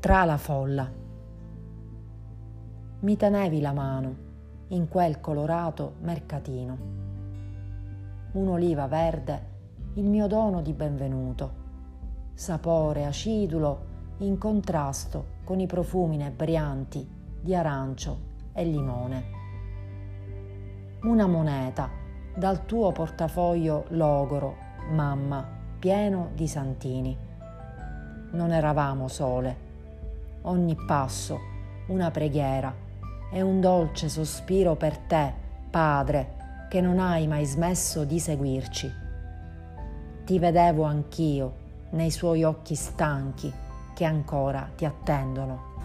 Tra la folla. Mi tenevi la mano in quel colorato mercatino. Un'oliva verde, il mio dono di benvenuto. Sapore acidulo in contrasto con i profumi inebrianti di arancio e limone. Una moneta dal tuo portafoglio logoro, mamma, pieno di santini. Non eravamo sole. Ogni passo una preghiera è un dolce sospiro per te, Padre, che non hai mai smesso di seguirci. Ti vedevo anch'io nei suoi occhi stanchi che ancora ti attendono.